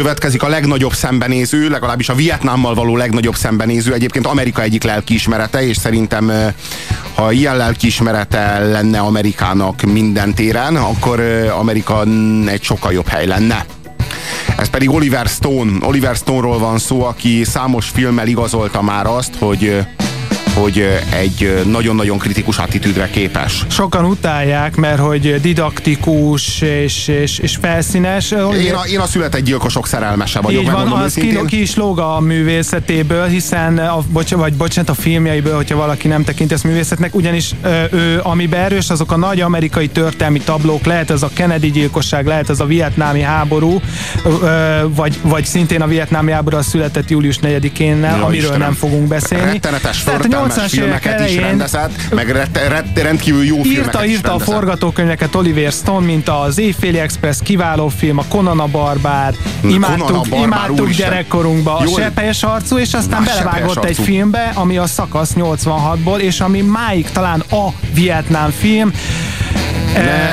következik a legnagyobb szembenéző, legalábbis a Vietnámmal való legnagyobb szembenéző, egyébként Amerika egyik lelkiismerete, és szerintem ha ilyen lelkiismerete lenne Amerikának minden téren, akkor Amerika egy sokkal jobb hely lenne. Ez pedig Oliver Stone. Oliver Stone-ról van szó, aki számos filmmel igazolta már azt, hogy hogy egy nagyon-nagyon kritikus attitűdre képes. Sokan utálják, mert hogy didaktikus és, és, és felszínes. Én a, én a született gyilkosok szerelmese vagyok. Így van, az ki, ki is lóg a művészetéből, hiszen a, bocs, vagy bocsánat, a filmjeiből, hogyha valaki nem tekint ezt művészetnek, ugyanis ő, amiben erős, azok a nagy amerikai történelmi tablók, lehet ez a Kennedy gyilkosság, lehet ez a vietnámi háború, vagy, vagy szintén a vietnámi háború a született július 4-én, amiről Istenem. nem fogunk beszélni. Rettenetes, 80-as évek elején is rendezett, meg rett, rett, rendkívül jó írta, filmeket Írta a forgatókönyveket Oliver Stone, mint az Éjféli Express, kiváló film, a Conan a Barbár, imádtuk, Conan a Barbár, imádtuk gyerekkorunkba a Sepelyes arcú, és aztán belevágott egy filmbe, ami a Szakasz 86-ból, és ami máig talán a Vietnám film,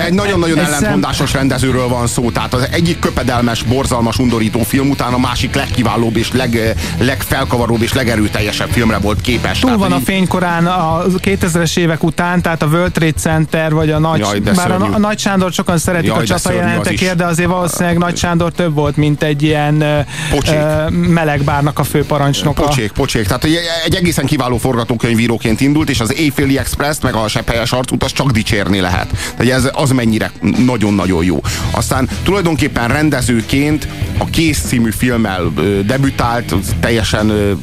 egy nagyon-nagyon ellentmondásos rendezőről van szó. Tehát az egyik köpedelmes, borzalmas, undorító film után a másik legkiválóbb és leg, legfelkavaróbb és legerőteljesebb filmre volt képes. Túl van a fénykorán a 2000-es évek után, tehát a World Trade Center, vagy a Nagy, Jaj, bár a, a Nagy Sándor sokan szeretik Jaj, a csatajelentekért, de azért valószínűleg Nagy Sándor több volt, mint egy ilyen pocsék. melegbárnak a főparancsnoka. Pocsék, pocsék. Tehát egy, egészen kiváló forgatókönyvíróként indult, és az Éjféli Express meg a Seppelyes arcút az csak dicsérni lehet. De hogy ez, az mennyire nagyon-nagyon jó. Aztán tulajdonképpen rendezőként a Kész című filmmel debütált, teljesen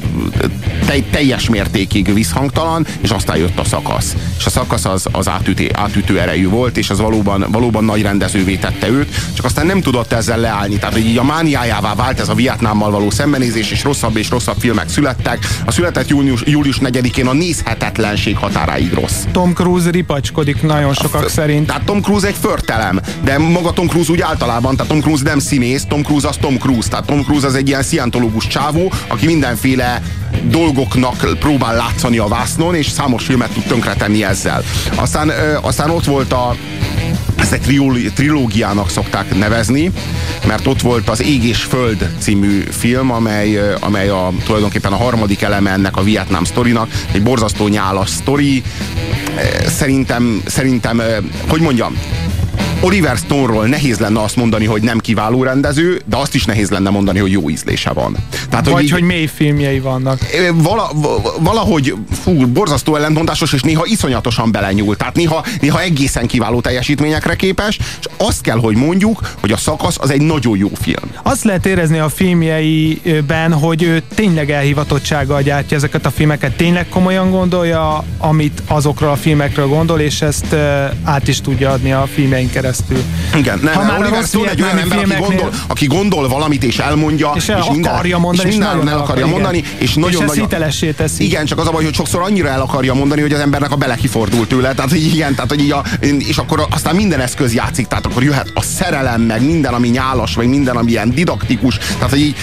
te, teljes mértékig visszhangtalan, és aztán jött a szakasz. És a szakasz az, az átüté, átütő erejű volt, és az valóban, valóban nagy rendezővé tette őt, csak aztán nem tudott ezzel leállni. Tehát, így a mániájává vált ez a Vietnámmal való szembenézés, és rosszabb és rosszabb filmek születtek. A született június, július 4-én a nézhetetlenség határáig rossz. Tom Cruise ripacskodik nagyon sokak a, szerint. Tehát Tom Cruise egy förtelem, de maga Tom Cruise úgy általában, tehát Tom Cruise nem színész, Tom Cruise az Tom Cruise, tehát Tom Cruise az egy ilyen szientológus csávó, aki mindenféle dolgoknak próbál látszani a vásznon, és számos filmet tud tönkretenni ezzel. Aztán, ö, aztán ott volt a ezt egy trilógiának szokták nevezni, mert ott volt az Ég és Föld című film, amely, amely a, tulajdonképpen a harmadik eleme ennek a Vietnám sztorinak, egy borzasztó nyálas sztori. Szerintem, szerintem, hogy mondjam, Oliver Stone-ról nehéz lenne azt mondani, hogy nem kiváló rendező, de azt is nehéz lenne mondani, hogy jó ízlése van. Tehát, Vagy hogy, így, hogy mély filmjei vannak. Vala, valahogy fú, borzasztó ellentmondásos, és néha iszonyatosan belenyúl. Tehát néha, néha egészen kiváló teljesítményekre képes, és azt kell, hogy mondjuk, hogy a szakasz az egy nagyon jó film. Azt lehet érezni a filmjeiben, hogy ő tényleg elhivatottsággal gyártja ezeket a filmeket, tényleg komolyan gondolja, amit azokról a filmekről gondol, és ezt át is tudja adni a filmjein keresztül keresztül. Igen, nem, ha már Oliver Stone egy olyan ember, aki gondol, aki gondol valamit és elmondja, és, el és minden, akarja mondani, és, minden el akarja mondani, és nagyon és nagyon, teszi. Igen, csak az a baj, hogy sokszor annyira el akarja mondani, hogy az embernek a bele kifordul tőle, tehát hogy igen, tehát hogy így a, és akkor aztán minden eszköz játszik, tehát akkor jöhet a szerelem, meg minden, ami nyálas, meg minden, ami ilyen didaktikus, tehát hogy így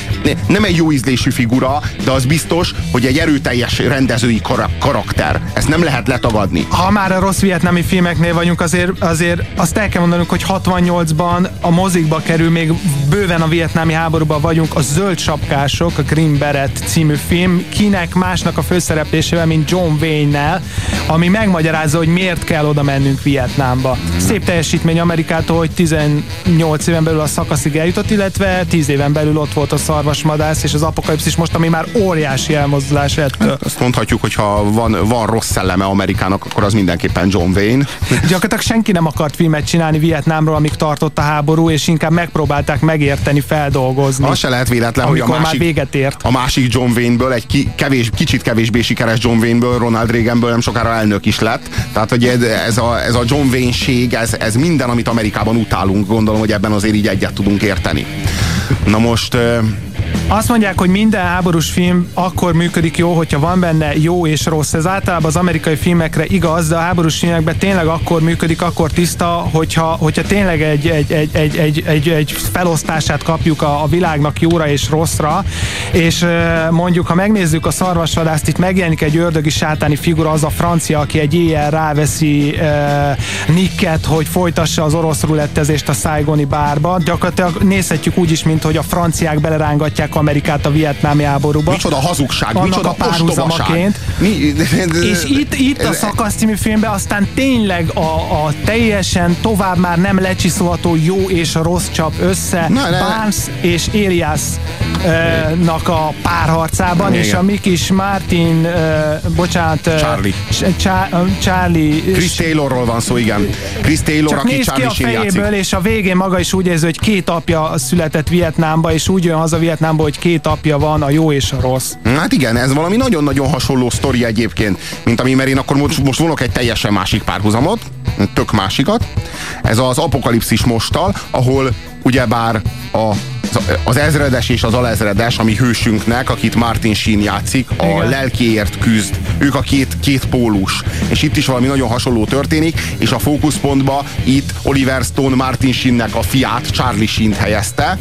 nem egy jó ízlésű figura, de az biztos, hogy egy erőteljes rendezői karakter. Ezt nem lehet letagadni. Ha már a rossz vietnámi filmeknél vagyunk, azért, azért azt el kell mondanunk, hogy 68-ban a mozikba kerül, még bőven a vietnámi háborúban vagyunk, a Zöld Sapkások, a Green Beret című film, kinek másnak a főszereplésével, mint John Wayne-nel, ami megmagyarázza, hogy miért kell oda mennünk Vietnámba. Szép teljesítmény Amerikától, hogy 18 éven belül a szakaszig eljutott, illetve 10 éven belül ott volt a szarvasmadász és az apokalipszis most, ami már óriási elmozdulás ettől. Hát, azt mondhatjuk, hogy ha van, van rossz szelleme Amerikának, akkor az mindenképpen John Wayne. Gyakorlatilag senki nem akart filmet csinálni Vietnámról, amíg tartott a háború, és inkább megpróbálták megérteni, feldolgozni. Az se lehet véletlen, hogy a másik, már véget ért. a másik John Wayne-ből, egy ki, kevés, kicsit kevésbé sikeres John Wayne-ből, Ronald Reaganből nem sokára elnök is lett. Tehát, hogy ez a, ez a John Wayne-ség, ez, ez minden, amit Amerikában utálunk, gondolom, hogy ebben azért így egyet tudunk érteni. Na most Azt mondják, hogy minden háborús film akkor működik jó, hogyha van benne jó és rossz. Ez általában az amerikai filmekre igaz, de a háborús filmekben tényleg akkor működik, akkor tiszta, hogyha, hogyha tényleg egy, egy, egy, egy, egy, egy, egy felosztását kapjuk a, a világnak jóra és rosszra, és mondjuk, ha megnézzük a szarvasvadászt, itt megjelenik egy ördögi sátáni figura, az a francia, aki egy éjjel ráveszi uh, Nicket, hogy folytassa az orosz rulettezést a Saigoni bárba. Gyakorlatilag nézhetjük úgy is, mint hogy a franciák belerángatják Amerikát a vietnámi háborúba. Micsoda hazugság, Annak micsoda a párhuzamaként. Mi? És itt, itt a Szakasz című filmben aztán tényleg a, a teljesen tovább már nem lecsiszolható jó és rossz csap össze ne, ne, Barnes és Elias-nak a párharcában, Igen. és a Mikis Martin, uh, bocsánat, Charlie. Charlie. Chris Taylorról van szó, igen. Chris Taylor, Csak aki Charlie ki a fejéből, játszik. és a végén maga is úgy érzi, hogy két apja született Vietnámba, és úgy jön haza Vietnámba, hogy két apja van, a jó és a rossz. Hát igen, ez valami nagyon-nagyon hasonló sztori egyébként, mint ami, mert én akkor most, most vonok egy teljesen másik párhuzamot, tök másikat. Ez az apokalipszis mostal, ahol ugyebár a az ezredes és az alezredes, ami hősünknek, akit Martin Sheen játszik, a Igen. lelkiért küzd. Ők a két, két pólus. És itt is valami nagyon hasonló történik, és a fókuszpontba itt Oliver Stone Martin Sheennek a fiát, Charlie Sheen-t helyezte.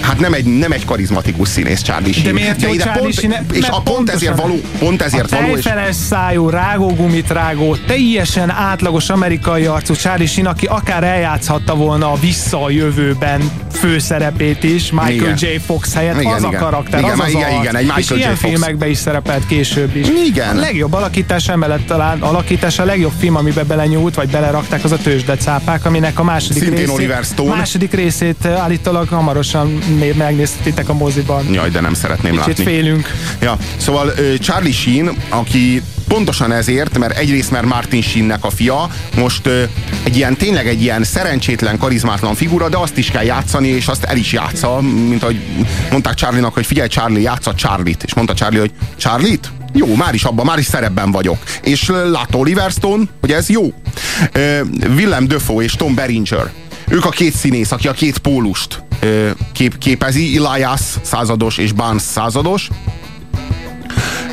Hát nem egy, nem egy karizmatikus színész Charlie Sheen. De miért de, jó de pont, Sheen? És a pont ezért való, pont ezért a való. És... szájú, rágógumit rágó, teljesen átlagos amerikai arcú Charlie Sheen, aki akár eljátszhatta volna a vissza a jövőben főszerepét is, Michael igen. J. Fox helyett, igen, az igen. a karakter, igen, az az igen, igen, egy Michael és J. ilyen Fox. filmekben is szerepelt később is. Igen. A legjobb alakítás emellett talán alakítás a legjobb film, amiben belenyúlt, vagy belerakták, az a tőzsdecápák, aminek a második Szintén részét, Oliver Stone. második részét állítólag hamarosan megnéztétek a moziban. Jaj, de nem szeretném Kicsit látni. félünk. Ja, szóval Charlie Sheen, aki pontosan ezért, mert egyrészt mert Martin Sheennek a fia, most egy ilyen, tényleg egy ilyen szerencsétlen, karizmátlan figura, de azt is kell játszani, és azt el is játsza, mint ahogy mondták Charlie-nak, hogy figyelj Charlie, játsza Charlie-t, és mondta Charlie, hogy Charlie-t? Jó, már is abban, már is szerepben vagyok. És látta Oliver Stone, hogy ez jó. Willem Dafoe és Tom Berenger. Ők a két színész, aki a két pólust kép, képezi, Elias százados és Barnes százados.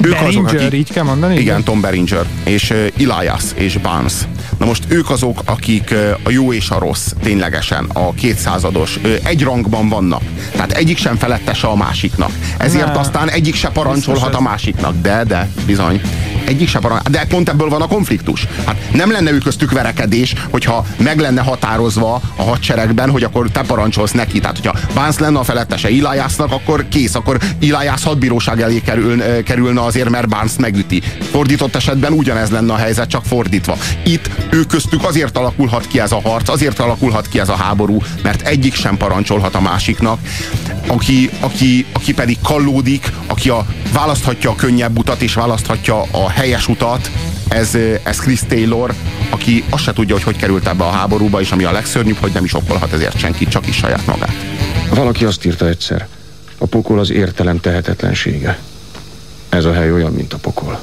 Ők Beringer, azok, akik, így kell mondani? Igen, Tom Beringer, és Elias és Barnes. Na most ők azok, akik a jó és a rossz ténylegesen, a kétszázados, uh, egy rangban vannak. Tehát egyik sem felettese a másiknak. Ezért ne. aztán egyik se parancsolhat a másiknak. De, de, bizony. Egyik se parancsol. De pont ebből van a konfliktus. Hát nem lenne ő köztük verekedés, hogyha meg lenne határozva a hadseregben, hogy akkor te parancsolsz neki. Tehát, hogyha Bánsz lenne a felettese Ilájásznak, akkor kész, akkor Ilájász hadbíróság elé kerül, kerülne azért, mert Bánsz megüti. Fordított esetben ugyanez lenne a helyzet, csak fordítva. Itt ő köztük azért alakulhat ki ez a harc, azért alakulhat ki ez a háború, mert egyik sem parancsolhat a másiknak, aki, aki, aki pedig kallódik, aki a, választhatja a könnyebb utat, és választhatja a helyes utat, ez, ez Chris Taylor, aki azt se tudja, hogy hogy került ebbe a háborúba, és ami a legszörnyűbb, hogy nem is okolhat ezért senki, csak is saját magát. Valaki azt írta egyszer, a pokol az értelem tehetetlensége. Ez a hely olyan, mint a pokol.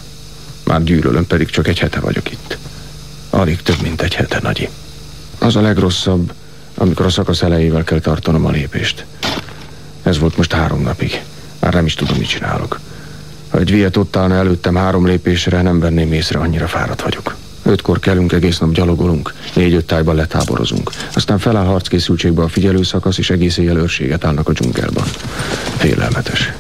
Már gyűlölöm, pedig csak egy hete vagyok itt. Alig több, mint egy hete, nagyi. Az a legrosszabb, amikor a szakasz elejével kell tartanom a lépést. Ez volt most három napig. Nem is tudom, mit csinálok. Ha egy viet ott állna előttem három lépésre, nem venném észre, annyira fáradt vagyok. Ötkor kelünk, egész nap gyalogolunk, négy-öt tájban letáborozunk. Aztán feláll harckészültségbe a figyelőszakasz, és egész éjjel őrséget állnak a dzsungelban. Félelmetes.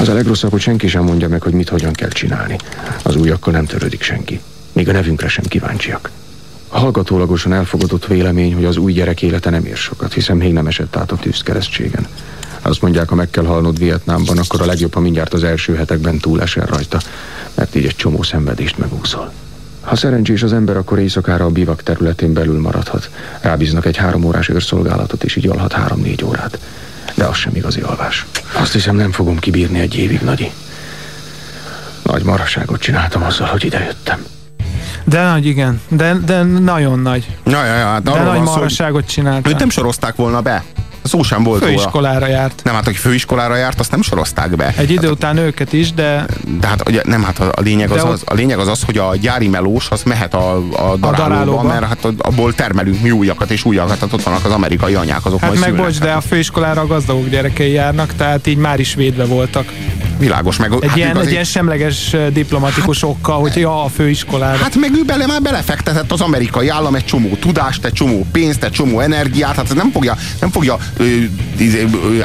Az a legrosszabb, hogy senki sem mondja meg, hogy mit hogyan kell csinálni. Az újakkal nem törődik senki. Még a nevünkre sem kíváncsiak. Hallgatólagosan elfogadott vélemény, hogy az új gyerek élete nem ér sokat, hiszen még nem esett át a tűzkeresztségen. Azt mondják, ha meg kell halnod Vietnámban, akkor a legjobb, ha mindjárt az első hetekben túlesel rajta, mert így egy csomó szenvedést megúszol. Ha szerencsés az ember, akkor éjszakára a bivak területén belül maradhat. Rábíznak egy három órás őrszolgálatot, és így alhat három-négy órát. De az sem igazi alvás. Azt hiszem, nem fogom kibírni egy évig, Nagyi. Nagy maraságot csináltam azzal, hogy idejöttem. De nagy, igen. De, de nagyon nagy. Ja, ja, ja, hát de nagy maraságot csináltam. Őt nem sorozták volna be Szó sem volt Főiskolára róla. járt. Nem, hát aki főiskolára járt, azt nem sorozták be. Egy idő hát, után őket is, de... De hát ugye, nem, hát a lényeg az, az, a lényeg az az, hogy a gyári melós az mehet a, a darálóba, a darálóba. mert hát abból termelünk mi újakat és újakat, tehát ott vannak az amerikai anyák, azok hát majd meg bocs, de a főiskolára a gazdagok gyerekei járnak, tehát így már is védve voltak. Világos, meg egy, hát ilyen, egy ilyen semleges diplomatikus hát, okkal, hogy ja, a főiskolára. Hát meg ő bele már belefektetett az amerikai állam egy csomó tudást, egy csomó pénzt, egy csomó energiát, hát ez nem fogja, nem fogja ö, ö,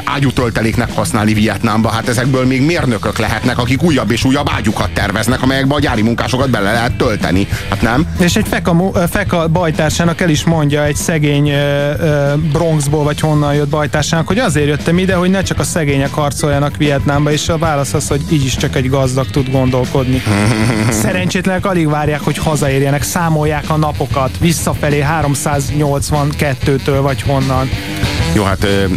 ágyútölteléknek használni Vietnámba, hát ezekből még mérnökök lehetnek, akik újabb és újabb ágyukat terveznek, amelyekbe a gyári munkásokat bele lehet tölteni. Hát nem? És egy feka, feka bajtársának el is mondja egy szegény ö, ö, Bronxból, vagy honnan jött bajtársának, hogy azért jöttem ide, hogy ne csak a szegények harcoljanak Vietnámba, és a válasz az, hogy így is csak egy gazdag tud gondolkodni. Szerencsétlenek alig várják, hogy hazaérjenek, számolják a napokat, visszafelé 382-től vagy honnan. Jó, hát e,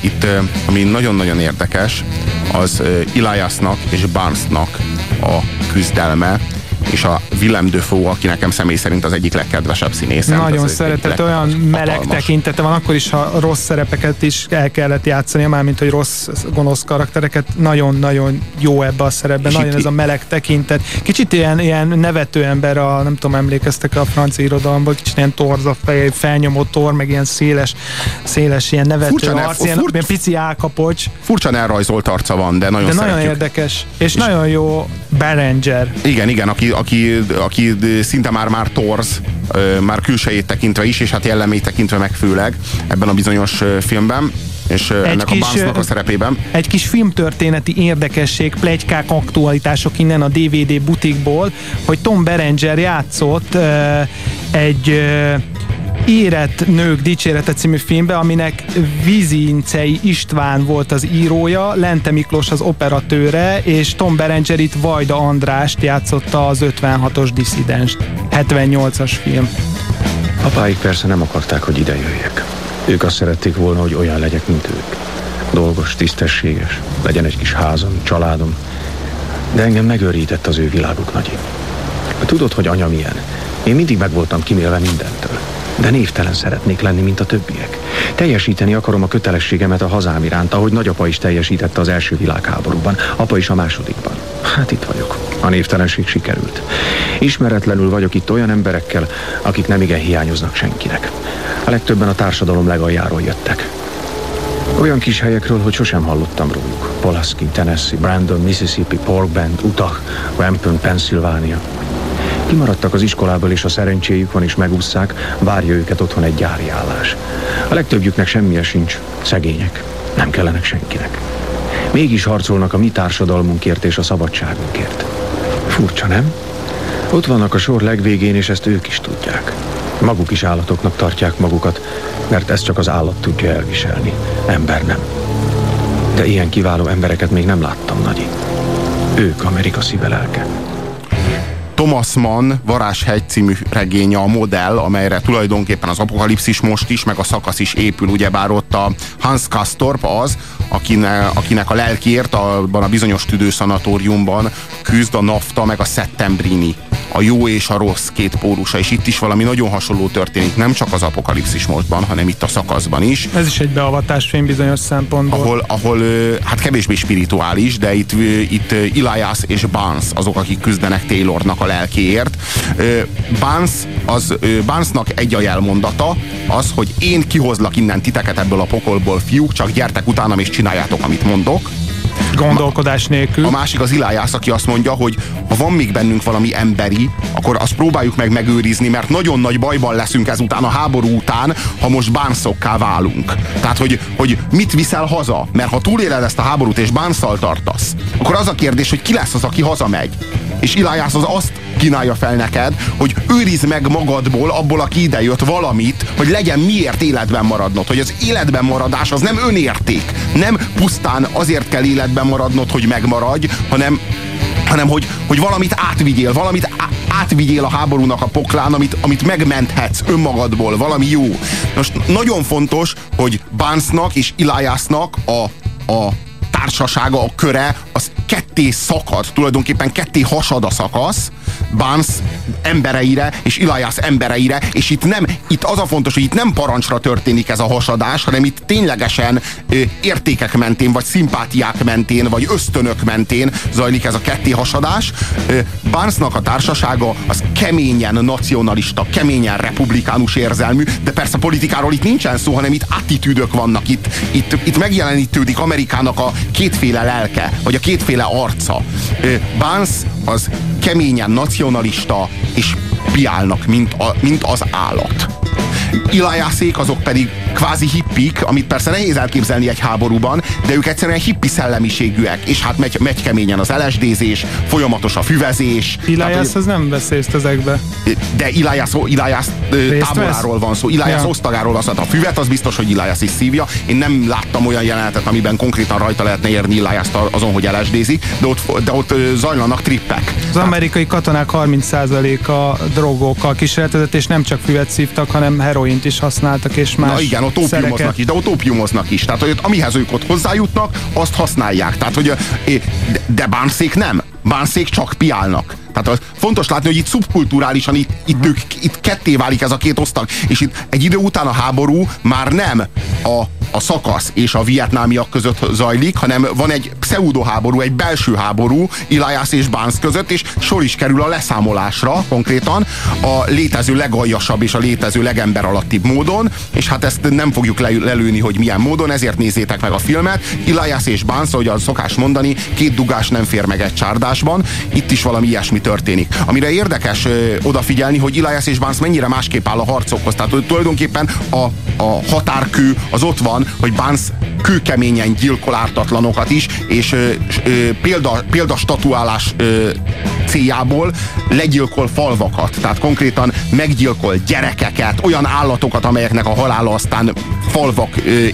itt ami nagyon-nagyon érdekes, az Eliasnak és Barnesnak a küzdelme, és a Willem Dafoe, aki nekem személy szerint az egyik legkedvesebb színészem. Nagyon szeretett, olyan meleg hatalmas. tekintete van, akkor is, ha rossz szerepeket is el kellett játszani, mármint, hogy rossz, gonosz karaktereket, nagyon-nagyon jó ebbe a szerepben, és nagyon ez a meleg tekintet. Kicsit ilyen, ilyen nevető ember, a, nem tudom, emlékeztek a francia irodalomban, kicsit ilyen torza fej, felnyomó tor, meg ilyen széles, széles ilyen nevető furcsa arc, ilyen, fur, ilyen pici álkapocs. Furcsan elrajzolt arca van, de nagyon De nagyon érdekes, és, és nagyon jó Berenger. Igen, igen, aki, aki, aki szinte már már torz, már külsejét tekintve is, és hát jellemét tekintve meg főleg ebben a bizonyos filmben és egy ennek kis, a Barnesnak a szerepében. Egy kis filmtörténeti érdekesség, plegykák, aktualitások innen a DVD butikból, hogy Tom Berenger játszott uh, egy uh, Érett Nők Dicsérete című filmbe, aminek Vizincei István volt az írója, Lente Miklós az operatőre, és Tom Berenger itt Vajda Andrást játszotta az 56-os disszidens 78-as film. Apáik persze nem akarták, hogy ide jöjjek. Ők azt szerették volna, hogy olyan legyek, mint ők. Dolgos, tisztességes, legyen egy kis házam, családom. De engem megőrített az ő világuk, Nagyi. Tudod, hogy anya milyen? Én mindig meg voltam kimélve mindentől. De névtelen szeretnék lenni, mint a többiek. Teljesíteni akarom a kötelességemet a hazám iránt, ahogy nagyapa is teljesítette az első világháborúban, apa is a másodikban. Hát itt vagyok. A névtelenség sikerült. Ismeretlenül vagyok itt olyan emberekkel, akik nem igen hiányoznak senkinek. A legtöbben a társadalom legaljáról jöttek. Olyan kis helyekről, hogy sosem hallottam róluk. Pulaski, Tennessee, Brandon, Mississippi, Pork Bend, Utah, Rampton, Pennsylvania. Kimaradtak az iskolából, és a szerencséjük van, és megúszszák, várja őket otthon egy gyári állás. A legtöbbjüknek semmilyen sincs, szegények, nem kellenek senkinek. Mégis harcolnak a mi társadalmunkért és a szabadságunkért. Furcsa, nem? Ott vannak a sor legvégén, és ezt ők is tudják. Maguk is állatoknak tartják magukat, mert ezt csak az állat tudja elviselni, ember nem. De ilyen kiváló embereket még nem láttam, Nagyi. Ők Amerika szívelelke. Thomas Mann Varázshegy című regénye a modell, amelyre tulajdonképpen az apokalipszis most is, meg a szakasz is épül, ugyebár ott a Hans Kastorp az, akinek, akinek a lelkiért abban a bizonyos tüdőszanatóriumban küzd a nafta meg a Settembrini a jó és a rossz két pórusa, és itt is valami nagyon hasonló történik, nem csak az apokalipszis mostban, hanem itt a szakaszban is. Ez is egy beavatásfilm bizonyos szempontból. Ahol, ahol hát kevésbé spirituális, de itt, itt Elias és Barnes azok, akik küzdenek Taylornak a lelkéért. Barnes, az, Barnesnak egy a jelmondata, az, hogy én kihozlak innen titeket ebből a pokolból, fiúk, csak gyertek utánam és csináljátok, amit mondok Gondolkodás nélkül. A másik az Ilájász, aki azt mondja, hogy ha van még bennünk valami emberi, akkor azt próbáljuk meg megőrizni, mert nagyon nagy bajban leszünk ezután a háború után, ha most bánszokká válunk. Tehát, hogy, hogy mit viszel haza? Mert ha túléled ezt a háborút és bánszal tartasz, akkor az a kérdés, hogy ki lesz az, aki hazamegy. És Ilájász az azt kínálja fel neked, hogy őrizd meg magadból, abból, aki idejött valamit, hogy legyen miért életben maradnod. Hogy az életben maradás az nem önérték. Nem pusztán azért kell életben maradnod, hogy megmaradj, hanem hanem hogy, hogy valamit átvigyél, valamit átvigyél a háborúnak a poklán, amit, amit megmenthetsz önmagadból, valami jó. Most nagyon fontos, hogy Barnesnak és Eliasnak a, a társasága, a köre, az ketté szakad, tulajdonképpen ketté hasad a szakasz, Barnes embereire és Elias embereire, és itt nem, itt az a fontos, hogy itt nem parancsra történik ez a hasadás, hanem itt ténylegesen ö, értékek mentén, vagy szimpátiák mentén, vagy ösztönök mentén zajlik ez a ketté hasadás. Ö, Barnesnak a társasága az keményen nacionalista, keményen republikánus érzelmű, de persze politikáról itt nincsen szó, hanem itt attitűdök vannak, itt, itt, itt megjelenítődik Amerikának a kétféle lelke, vagy a kétféle arca. Barnes az keményen nacionalista, és piálnak, mint, a, mint az állat. Ilajászék azok pedig kvázi hippik, amit persze nehéz elképzelni egy háborúban, de ők egyszerűen hippi szellemiségűek, és hát megy, megy keményen az LSD-zés, folyamatos a füvezés. Ilajász az nem vesz részt ezekbe. De Ilajász, Ilajász táboráról van szó, Ilajász ja. osztagáról van szó. Hát a füvet az biztos, hogy Ilajász is szívja. Én nem láttam olyan jelenetet, amiben konkrétan rajta lehetne érni Ilajászt azon, hogy LSD-zik, de ott, de ott zajlanak trippek. Az amerikai katonák 30%-a drogokkal kísérletezett, és nem csak füvet szívtak, hanem heroint is használtak, és más Na igen, ott ópiumoznak is, de ott ópiumoznak is. Tehát, hogy amihez ők ott hozzájutnak, azt használják. Tehát, hogy de, de bánszék nem. Bánszék csak piálnak. Tehát az fontos látni, hogy itt szubkulturálisan itt, itt, ők, itt ketté válik ez a két osztag, és itt egy idő után a háború már nem a, a szakasz és a vietnámiak között zajlik, hanem van egy pseudoháború, egy belső háború Elias és Barnes között, és sor is kerül a leszámolásra konkrétan a létező legaljasabb és a létező legember alattibb módon, és hát ezt nem fogjuk lelőni, hogy milyen módon, ezért nézzétek meg a filmet. Elias és Barnes, ahogy az szokás mondani, két dugás nem fér meg egy csárdásban, itt is valami ilyesmi történik. Amire érdekes ö, odafigyelni, hogy Elias és Barnes mennyire másképp áll a harcokhoz. Tehát tulajdonképpen a, a határkő az ott van, hogy Barnes kőkeményen gyilkol ártatlanokat is, és ö, ö, példa, példa statuálás ö, céljából legyilkol falvakat. Tehát konkrétan meggyilkol gyerekeket, olyan állatokat, amelyeknek a halála aztán falvak ö,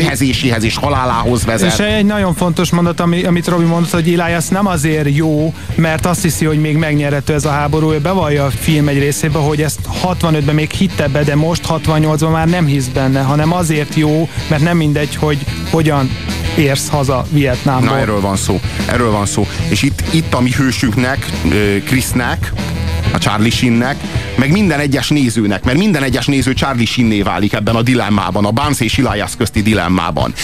éhezéséhez és halálához vezet. És egy nagyon fontos mondat, ami, amit Robi mondott, hogy Elias nem azért jó, mert azt hiszi, hogy még megnyerhető ez a háború. Ő bevallja a film egy részébe, hogy ezt 65-ben még hitte be, de most 68-ban már nem hisz benne, hanem azért jó, mert nem mindegy, hogy hogyan érsz haza Vietnámból. Na, erről van szó. Erről van szó. És itt, itt a mi hősünknek, Krisznek, a Charlie Sheennek, meg minden egyes nézőnek, mert minden egyes néző Charlie Sheenné válik ebben a dilemmában, a Barnes és Elias közti dilemmában.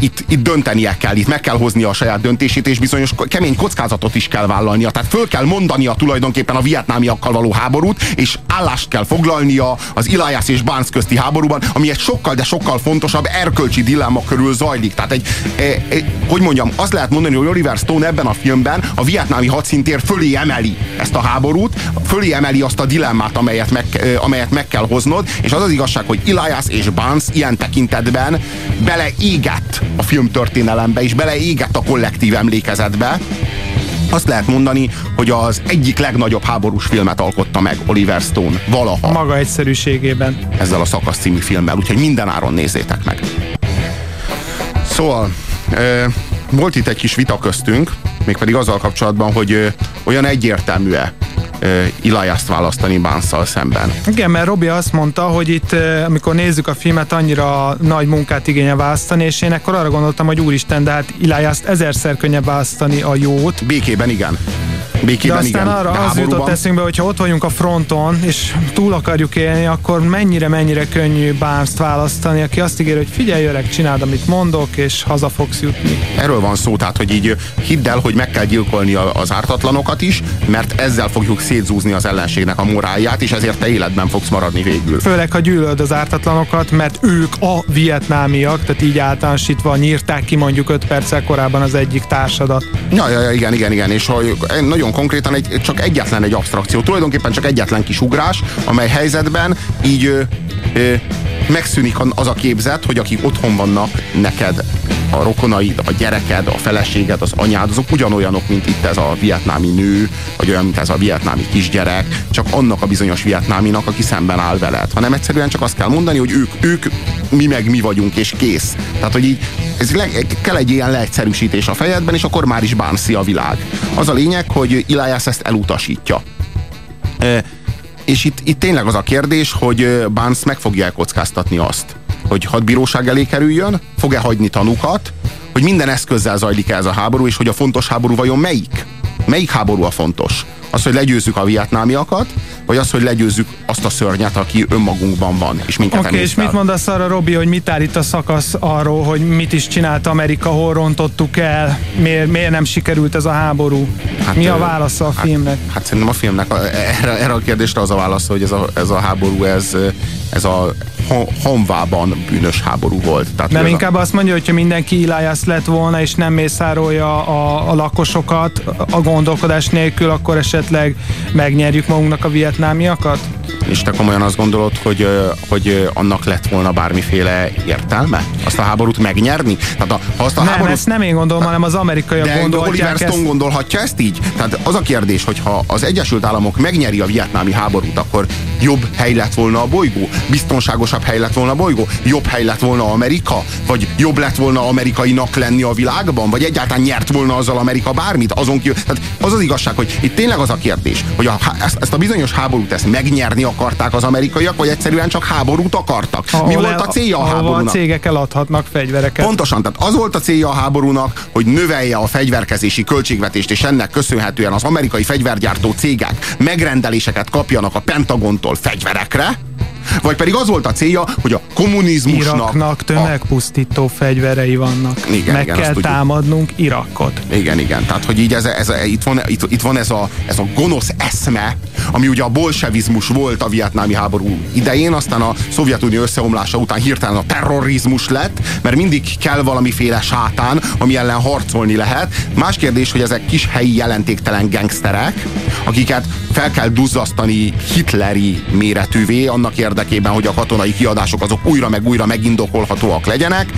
Itt, itt döntenie kell, itt meg kell hoznia a saját döntését, és bizonyos kemény kockázatot is kell vállalnia. Tehát föl kell mondania tulajdonképpen a vietnámiakkal való háborút, és állást kell foglalnia az Elias és Barnes közti háborúban, ami egy sokkal, de sokkal fontosabb erkölcsi dilemma körül zajlik. Tehát egy, egy, egy hogy mondjam, azt lehet mondani, hogy Oliver Stone ebben a filmben a vietnámi hadszintér fölé emeli ezt a háborút, fölé emeli azt a dilemmát, amelyet meg, amelyet meg kell hoznod, és az az igazság, hogy Elias és Barnes ilyen tekintetben beleégett a filmtörténelembe, és beleégett a kollektív emlékezetbe, azt lehet mondani, hogy az egyik legnagyobb háborús filmet alkotta meg Oliver Stone valaha. Maga egyszerűségében. Ezzel a szakasz című filmmel, úgyhogy minden áron nézzétek meg. Szóval, volt itt egy kis vita köztünk, mégpedig azzal kapcsolatban, hogy olyan egyértelmű-e Ilajászt választani Bánszal szemben. Igen, mert Robi azt mondta, hogy itt, amikor nézzük a filmet, annyira nagy munkát igényel választani, és én ekkor arra gondoltam, hogy úristen, de hát Ilajászt ezerszer könnyebb választani a jót. Békében igen. Békében, de aztán igen. arra de az háborúban... jutott eszünkbe, hogyha ott vagyunk a fronton, és túl akarjuk élni, akkor mennyire-mennyire könnyű Barnes-t választani, aki azt ígér, hogy figyelj öreg, csináld, amit mondok, és haza fogsz jutni. Erről van szó, tehát, hogy így hidd el, hogy meg kell gyilkolni az ártatlanokat is, mert ezzel fogjuk szétzúzni az ellenségnek a morálját, és ezért te életben fogsz maradni végül. Főleg, ha gyűlöld az ártatlanokat, mert ők a vietnámiak, tehát így általánosítva nyírták ki mondjuk 5 perccel korábban az egyik társadat. Ja, ja, ja igen, igen, igen, és hogy nagyon konkrétan egy, csak egyetlen egy abstrakció, tulajdonképpen csak egyetlen kis ugrás, amely helyzetben így ö, ö, megszűnik az a képzet, hogy akik otthon vannak neked, a rokonaid, a gyereked, a feleséged, az anyád, azok ugyanolyanok, mint itt ez a vietnámi nő, vagy olyan, mint ez a vietnámi kisgyerek, csak annak a bizonyos vietnáminak, aki szemben áll veled. Hanem egyszerűen csak azt kell mondani, hogy ők, ők mi meg mi vagyunk, és kész. Tehát, hogy így ez le, kell egy ilyen leegyszerűsítés a fejedben, és akkor már is bánszi a világ. Az a lényeg, hogy Elias ezt elutasítja. E, és itt, itt tényleg az a kérdés, hogy Barnes meg fogja elkockáztatni azt, hogy hadbíróság elé kerüljön, fog-e hagyni tanukat, hogy minden eszközzel zajlik ez a háború, és hogy a fontos háború vajon melyik? Melyik háború a fontos? Az, hogy legyőzzük a vietnámiakat, vagy az, hogy legyőzzük azt a szörnyet, aki önmagunkban van, és minket Oké, okay, és mit mondasz arra, Robi, hogy mit állít a szakasz arról, hogy mit is csinált Amerika, hol rontottuk el, miért, miért nem sikerült ez a háború? Hát, Mi a válasz a hát, filmnek? Hát szerintem a filmnek erre, erre a kérdésre az a válasz, hogy ez a, ez a háború, ez, ez a honvában bűnös háború volt. Tehát nem inkább a... azt mondja, hogyha mindenki Elias lett volna, és nem mészárolja a, a lakosokat a gondolkodás nélkül, akkor esetleg megnyerjük magunknak a vietnámiakat? És te komolyan azt gondolod, hogy, hogy annak lett volna bármiféle értelme? Azt a háborút megnyerni? Tehát a, ha azt a nem, háborút... ezt nem én gondolom, hanem az amerikaiak de Oliver Stone ezt... gondolhatja ezt így? Tehát az a kérdés, hogy ha az Egyesült Államok megnyeri a vietnámi háborút, akkor jobb hely lett volna a bolygó? Biztonságosabb hely lett volna a bolygó? Jobb hely lett volna Amerika? Vagy jobb lett volna amerikainak lenni a világban? Vagy egyáltalán nyert volna azzal Amerika bármit? Azon kívül, tehát az az igazság, hogy itt tényleg az a kérdés, hogy a, ezt, ezt a bizonyos háborút ezt megnyerni akarták az amerikaiak, vagy egyszerűen csak háborút akartak? A, Mi volt a célja a háborúnak? A cégek eladhatnak fegyvereket. Pontosan, tehát az volt a célja a háborúnak, hogy növelje a fegyverkezési költségvetést, és ennek köszönhetően az amerikai fegyvergyártó cégek megrendeléseket kapjanak a Pentagontól fegyverekre, vagy pedig az volt a célja, hogy a kommunizmusnak... Iraknak tömegpusztító a... fegyverei vannak. Igen, Meg igen, kell támadnunk Irakot. Igen, igen. Tehát, hogy így ez, ez, itt, van, itt, itt van ez a, ez a gonosz eszme, ami ugye a bolsevizmus volt a vietnámi háború idején, aztán a Szovjetunió összeomlása után hirtelen a terrorizmus lett, mert mindig kell valamiféle sátán, ami ellen harcolni lehet. Más kérdés, hogy ezek kis helyi jelentéktelen gangsterek, akiket fel kell duzzasztani hitleri méretűvé annak érdekében, hogy a katonai kiadások azok újra meg újra megindokolhatóak legyenek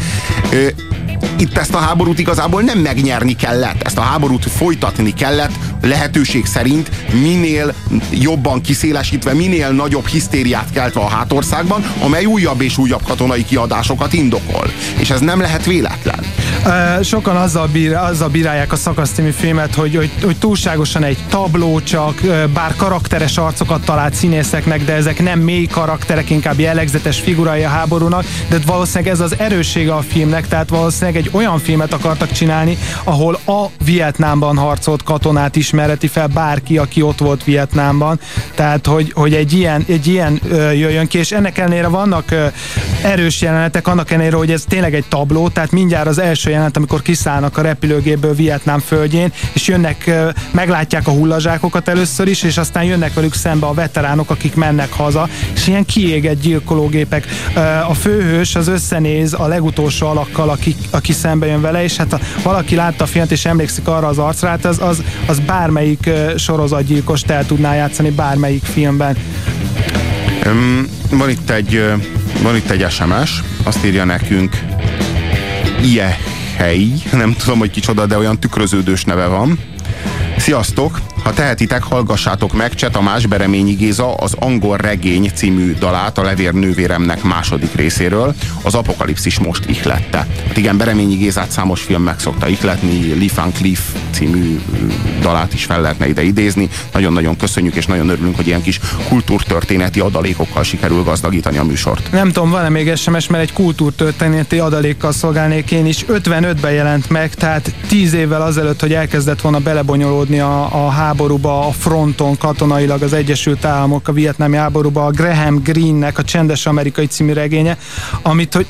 itt ezt a háborút igazából nem megnyerni kellett, ezt a háborút folytatni kellett lehetőség szerint minél jobban kiszélesítve, minél nagyobb hisztériát keltve a hátországban, amely újabb és újabb katonai kiadásokat indokol. És ez nem lehet véletlen. Sokan azzal, bír, azzal bírálják a szakasztémi filmet, hogy, hogy, hogy túlságosan egy tabló csak, bár karakteres arcokat talált színészeknek, de ezek nem mély karakterek, inkább jellegzetes figurai a háborúnak, de valószínűleg ez az erőssége a filmnek, tehát valószínűleg egy olyan filmet akartak csinálni, ahol a Vietnámban harcolt katonát ismereti fel bárki, aki ott volt Vietnámban. Tehát, hogy, hogy egy ilyen, egy ilyen jöjjön ki, és ennek ellenére vannak erős jelenetek, annak ellenére, hogy ez tényleg egy tabló, tehát mindjárt az első jelenet, amikor kiszállnak a repülőgépből Vietnám földjén, és jönnek, meglátják a hullazsákokat először is, és aztán jönnek velük szembe a veteránok, akik mennek haza, és ilyen kiégett gyilkológépek. A főhős az összenéz a legutolsó alakkal, aki, aki szembe jön vele, és hát ha valaki látta a filmet és emlékszik arra az arcra, hát az, az, az bármelyik sorozatgyilkos el tudná játszani bármelyik filmben. Van itt egy van itt egy SMS, azt írja nekünk Ie Hely, nem tudom, hogy kicsoda, de olyan tükröződős neve van. Sziasztok! Ha tehetitek, hallgassátok meg Cseh Tamás Bereményi Géza az Angol regény című dalát a Levér nővéremnek második részéről. Az apokalipszis most ihlette. Hát igen, Bereményi Gézát számos film meg szokta ihletni, Leaf Van Cliff című dalát is fel lehetne ide idézni. Nagyon-nagyon köszönjük, és nagyon örülünk, hogy ilyen kis kultúrtörténeti adalékokkal sikerül gazdagítani a műsort. Nem tudom, van-e még SMS, mert egy kultúrtörténeti adalékkal szolgálnék én is. 55-ben jelent meg, tehát 10 évvel azelőtt, hogy elkezdett volna belebonyolódni a, a háborúba, a fronton katonailag az Egyesült Államok, a vietnámi háborúba, a Graham Greennek a Csendes Amerikai című regénye, amit hogy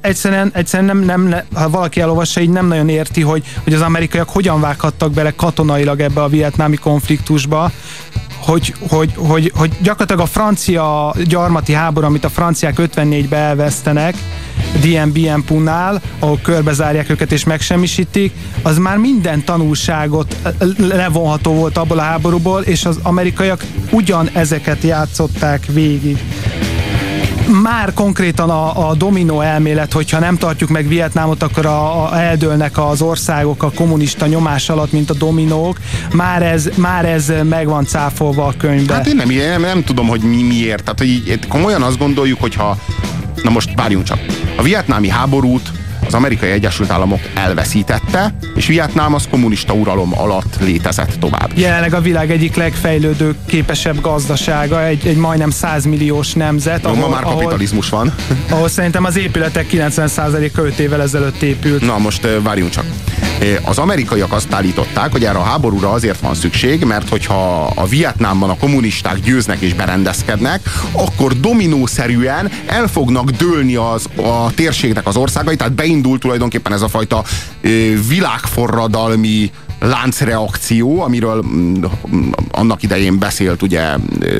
egyszerűen, egyszerűen nem, nem, ha valaki elolvassa, így nem nagyon érti, hogy, hogy az amerikaiak hogyan vághattak bele katonailag ebbe a vietnámi konfliktusba, hogy, hogy, hogy, hogy gyakorlatilag a francia gyarmati háború, amit a franciák 54-be elvesztenek, DMBM punál, ahol körbezárják őket és megsemmisítik, az már minden tanulságot levonható volt abból a háborúból, és az amerikaiak ugyan ezeket játszották végig már konkrétan a, a dominó elmélet, hogyha nem tartjuk meg Vietnámot, akkor a, a eldőlnek az országok a kommunista nyomás alatt, mint a dominók. Már ez, már ez meg van cáfolva a könyvben. Hát én nem, nem, nem tudom, hogy mi miért. Tehát, hogy így, komolyan azt gondoljuk, hogyha Na most várjunk csak. A vietnámi háborút az amerikai Egyesült Államok elveszítette, és Vietnám az kommunista uralom alatt létezett tovább. Jelenleg a világ egyik legfejlődő képesebb gazdasága, egy, egy majdnem 100 milliós nemzet. Ahol, ma már kapitalizmus ahol, van. Ahol szerintem az épületek 90%-a 5 évvel ezelőtt épült. Na most várjunk csak. Az amerikaiak azt állították, hogy erre a háborúra azért van szükség, mert hogyha a Vietnámban a kommunisták győznek és berendezkednek, akkor dominószerűen el fognak dőlni az, a térségnek az országai, tehát beindul tulajdonképpen ez a fajta világforradalmi láncreakció, amiről mm, annak idején beszélt ugye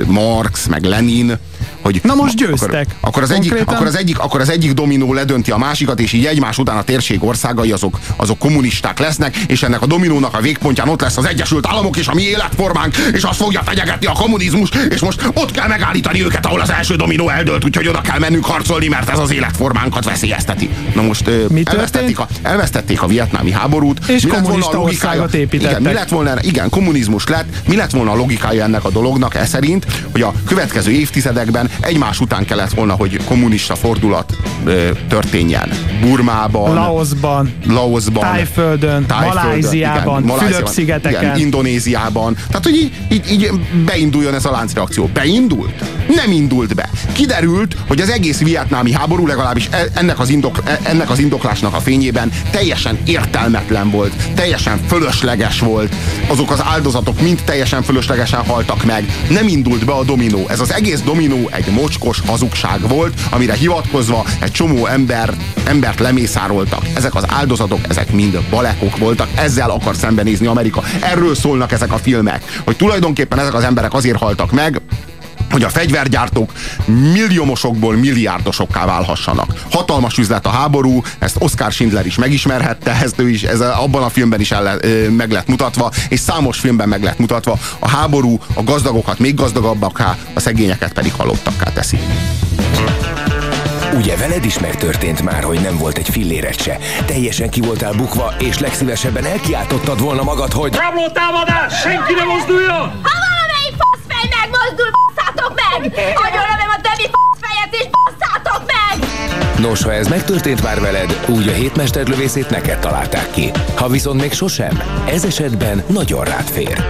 Marx, meg Lenin, hogy Na most győztek. Akkor, akkor, az egyik, akkor, az egyik, akkor az egyik dominó ledönti a másikat, és így egymás után a térség országai azok, azok kommunisták lesznek, és ennek a dominónak a végpontján ott lesz az Egyesült Államok és a mi életformánk, és azt fogja fenyegetni a kommunizmus, és most ott kell megállítani őket, ahol az első dominó eldőlt, úgyhogy oda kell mennünk harcolni, mert ez az életformánkat veszélyezteti. Na most mi elvesztették a, elvesztették a vietnámi háborút. És mi kommunista a országot építettek. Igen, mi lett volna, igen, kommunizmus lett. Mi lett volna a logikája ennek a dolognak e szerint, hogy a következő évtizedekben egymás után kellett volna, hogy kommunista fordulat ö, történjen. Burmában, Laosban, Laosban Tájföldön, Tájföldön Maláziában, Fülöp-szigeteken. Indonéziában. Tehát, hogy így, így, így beinduljon ez a láncreakció. Beindult? Nem indult be. Kiderült, hogy az egész vietnámi háború legalábbis e, ennek az, indok, e, ennek az indoklásnak a fényében teljesen értelmetlen volt, teljesen fölösleges volt. Azok az áldozatok mind teljesen fölöslegesen haltak meg. Nem indult be a dominó. Ez az egész dominó egy mocskos hazugság volt, amire hivatkozva egy csomó ember, embert lemészároltak. Ezek az áldozatok, ezek mind balekok voltak, ezzel akar szembenézni Amerika. Erről szólnak ezek a filmek, hogy tulajdonképpen ezek az emberek azért haltak meg, hogy a fegyvergyártók milliómosokból milliárdosokká válhassanak. Hatalmas üzlet a háború, ezt Oscar Schindler is megismerhette, ezt ő is, ez abban a filmben is el, meg lett mutatva, és számos filmben meg lett mutatva. A háború a gazdagokat még gazdagabbakká, a szegényeket pedig halottakká teszi. Ugye veled is megtörtént már, hogy nem volt egy filléret se. Teljesen ki voltál bukva, és legszívesebben elkiáltottad volna magad, hogy... Rabló támadás! Senki ne mozduljon! Ha valamelyik faszfej megmozdul, basszátok meg! Agyonlövöm a többi faszfejet, és basszátok meg! Nos, ha ez megtörtént már veled, úgy a hétmesterlövészét neked találták ki. Ha viszont még sosem, ez esetben nagyon rád fér.